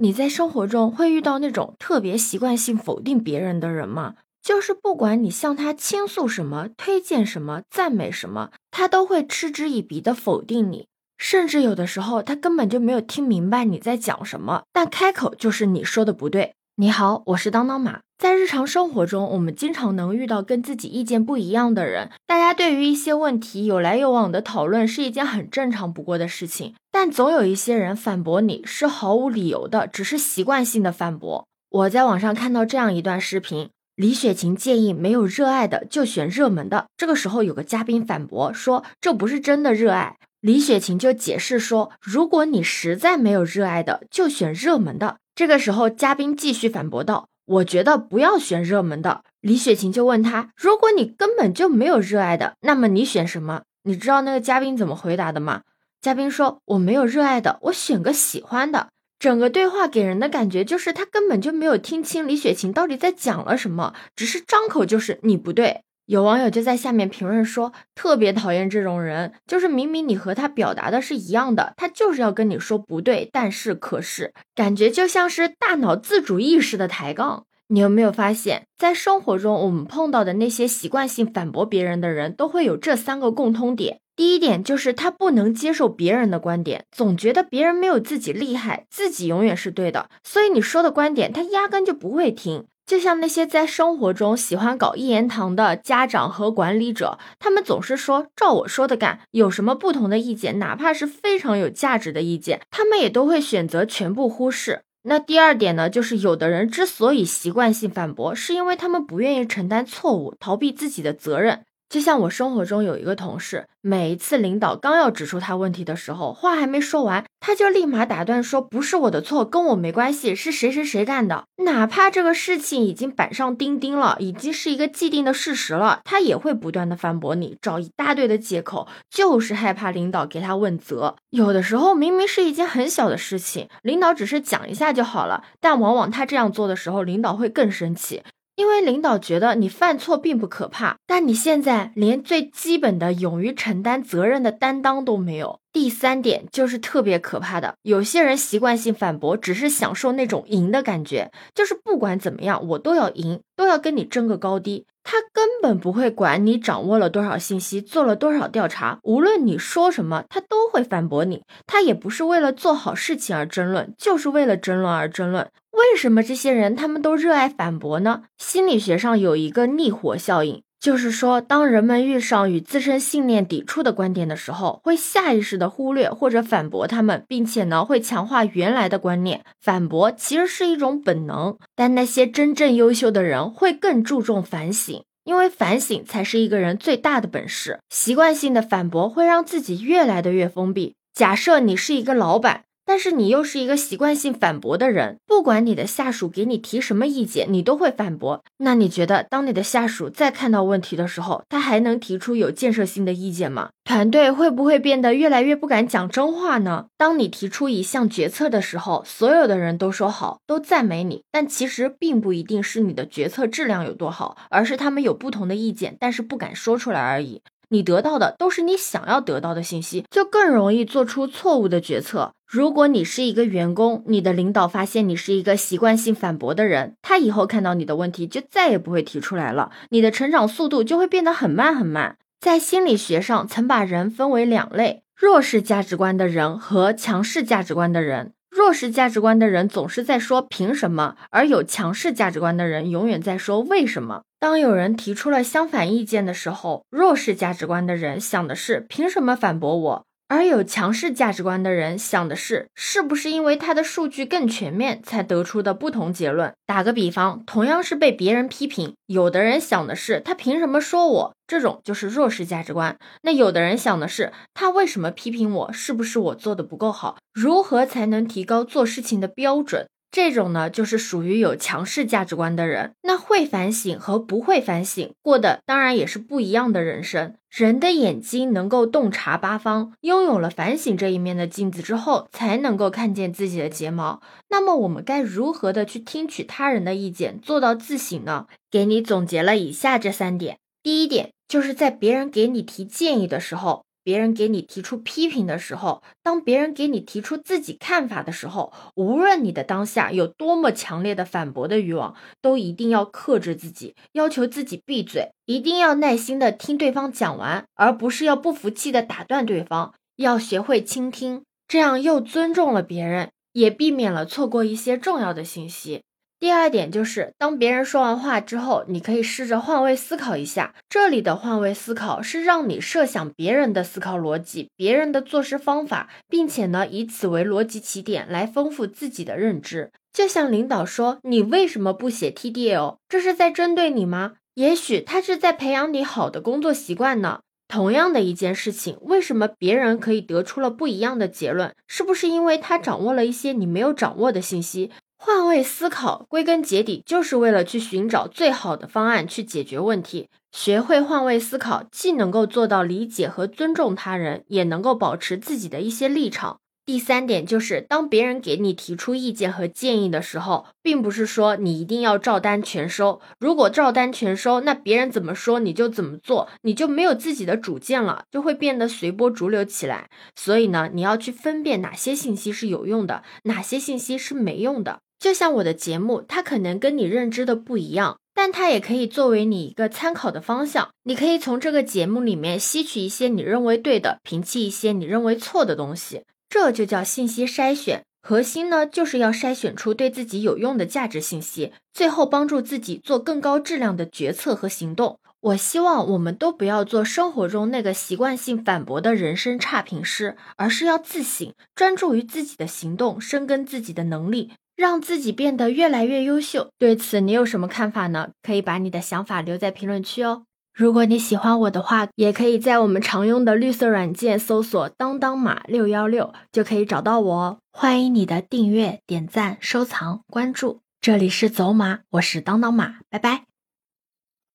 你在生活中会遇到那种特别习惯性否定别人的人吗？就是不管你向他倾诉什么、推荐什么、赞美什么，他都会嗤之以鼻的否定你，甚至有的时候他根本就没有听明白你在讲什么，但开口就是你说的不对。你好，我是当当马。在日常生活中，我们经常能遇到跟自己意见不一样的人，大家对于一些问题有来有往的讨论是一件很正常不过的事情。但总有一些人反驳你是毫无理由的，只是习惯性的反驳。我在网上看到这样一段视频：李雪琴建议没有热爱的就选热门的。这个时候有个嘉宾反驳说这不是真的热爱。李雪琴就解释说，如果你实在没有热爱的，就选热门的。这个时候，嘉宾继续反驳道：“我觉得不要选热门的。”李雪琴就问他：“如果你根本就没有热爱的，那么你选什么？”你知道那个嘉宾怎么回答的吗？嘉宾说：“我没有热爱的，我选个喜欢的。”整个对话给人的感觉就是他根本就没有听清李雪琴到底在讲了什么，只是张口就是你不对。有网友就在下面评论说，特别讨厌这种人，就是明明你和他表达的是一样的，他就是要跟你说不对，但是可是，感觉就像是大脑自主意识的抬杠。你有没有发现，在生活中我们碰到的那些习惯性反驳别人的人，都会有这三个共通点。第一点就是他不能接受别人的观点，总觉得别人没有自己厉害，自己永远是对的，所以你说的观点他压根就不会听。就像那些在生活中喜欢搞一言堂的家长和管理者，他们总是说照我说的干，有什么不同的意见，哪怕是非常有价值的意见，他们也都会选择全部忽视。那第二点呢，就是有的人之所以习惯性反驳，是因为他们不愿意承担错误，逃避自己的责任。就像我生活中有一个同事，每一次领导刚要指出他问题的时候，话还没说完，他就立马打断说：“不是我的错，跟我没关系，是谁谁谁干的。”哪怕这个事情已经板上钉钉了，已经是一个既定的事实了，他也会不断的反驳你，找一大堆的借口，就是害怕领导给他问责。有的时候明明是一件很小的事情，领导只是讲一下就好了，但往往他这样做的时候，领导会更生气。因为领导觉得你犯错并不可怕，但你现在连最基本的勇于承担责任的担当都没有。第三点就是特别可怕的，有些人习惯性反驳，只是享受那种赢的感觉，就是不管怎么样，我都要赢，都要跟你争个高低。他根本不会管你掌握了多少信息，做了多少调查，无论你说什么，他都会反驳你。他也不是为了做好事情而争论，就是为了争论而争论。为什么这些人他们都热爱反驳呢？心理学上有一个逆火效应，就是说，当人们遇上与自身信念抵触的观点的时候，会下意识的忽略或者反驳他们，并且呢，会强化原来的观念。反驳其实是一种本能，但那些真正优秀的人会更注重反省，因为反省才是一个人最大的本事。习惯性的反驳会让自己越来的越封闭。假设你是一个老板。但是你又是一个习惯性反驳的人，不管你的下属给你提什么意见，你都会反驳。那你觉得，当你的下属再看到问题的时候，他还能提出有建设性的意见吗？团队会不会变得越来越不敢讲真话呢？当你提出一项决策的时候，所有的人都说好，都赞美你，但其实并不一定是你的决策质量有多好，而是他们有不同的意见，但是不敢说出来而已。你得到的都是你想要得到的信息，就更容易做出错误的决策。如果你是一个员工，你的领导发现你是一个习惯性反驳的人，他以后看到你的问题就再也不会提出来了，你的成长速度就会变得很慢很慢。在心理学上，曾把人分为两类：弱势价值观的人和强势价值观的人。弱势价值观的人总是在说凭什么，而有强势价值观的人永远在说为什么。当有人提出了相反意见的时候，弱势价值观的人想的是凭什么反驳我？而有强势价值观的人想的是，是不是因为他的数据更全面才得出的不同结论？打个比方，同样是被别人批评，有的人想的是他凭什么说我，这种就是弱势价值观。那有的人想的是他为什么批评我，是不是我做的不够好？如何才能提高做事情的标准？这种呢，就是属于有强势价值观的人。那会反省和不会反省，过的当然也是不一样的人生。人的眼睛能够洞察八方，拥有了反省这一面的镜子之后，才能够看见自己的睫毛。那么，我们该如何的去听取他人的意见，做到自省呢？给你总结了以下这三点。第一点，就是在别人给你提建议的时候。别人给你提出批评的时候，当别人给你提出自己看法的时候，无论你的当下有多么强烈的反驳的欲望，都一定要克制自己，要求自己闭嘴，一定要耐心的听对方讲完，而不是要不服气的打断对方。要学会倾听，这样又尊重了别人，也避免了错过一些重要的信息。第二点就是，当别人说完话之后，你可以试着换位思考一下。这里的换位思考是让你设想别人的思考逻辑、别人的做事方法，并且呢，以此为逻辑起点来丰富自己的认知。就像领导说：“你为什么不写 TDL？” 这是在针对你吗？也许他是在培养你好的工作习惯呢。同样的一件事情，为什么别人可以得出了不一样的结论？是不是因为他掌握了一些你没有掌握的信息？换位思考，归根结底就是为了去寻找最好的方案去解决问题。学会换位思考，既能够做到理解和尊重他人，也能够保持自己的一些立场。第三点就是，当别人给你提出意见和建议的时候，并不是说你一定要照单全收。如果照单全收，那别人怎么说你就怎么做，你就没有自己的主见了，就会变得随波逐流起来。所以呢，你要去分辨哪些信息是有用的，哪些信息是没用的。就像我的节目，它可能跟你认知的不一样，但它也可以作为你一个参考的方向。你可以从这个节目里面吸取一些你认为对的，摒弃一些你认为错的东西。这就叫信息筛选，核心呢就是要筛选出对自己有用的价值信息，最后帮助自己做更高质量的决策和行动。我希望我们都不要做生活中那个习惯性反驳的人生差评师，而是要自省，专注于自己的行动，深耕自己的能力，让自己变得越来越优秀。对此你有什么看法呢？可以把你的想法留在评论区哦。如果你喜欢我的话，也可以在我们常用的绿色软件搜索“当当马六幺六”，就可以找到我哦。欢迎你的订阅、点赞、收藏、关注。这里是走马，我是当当马，拜拜。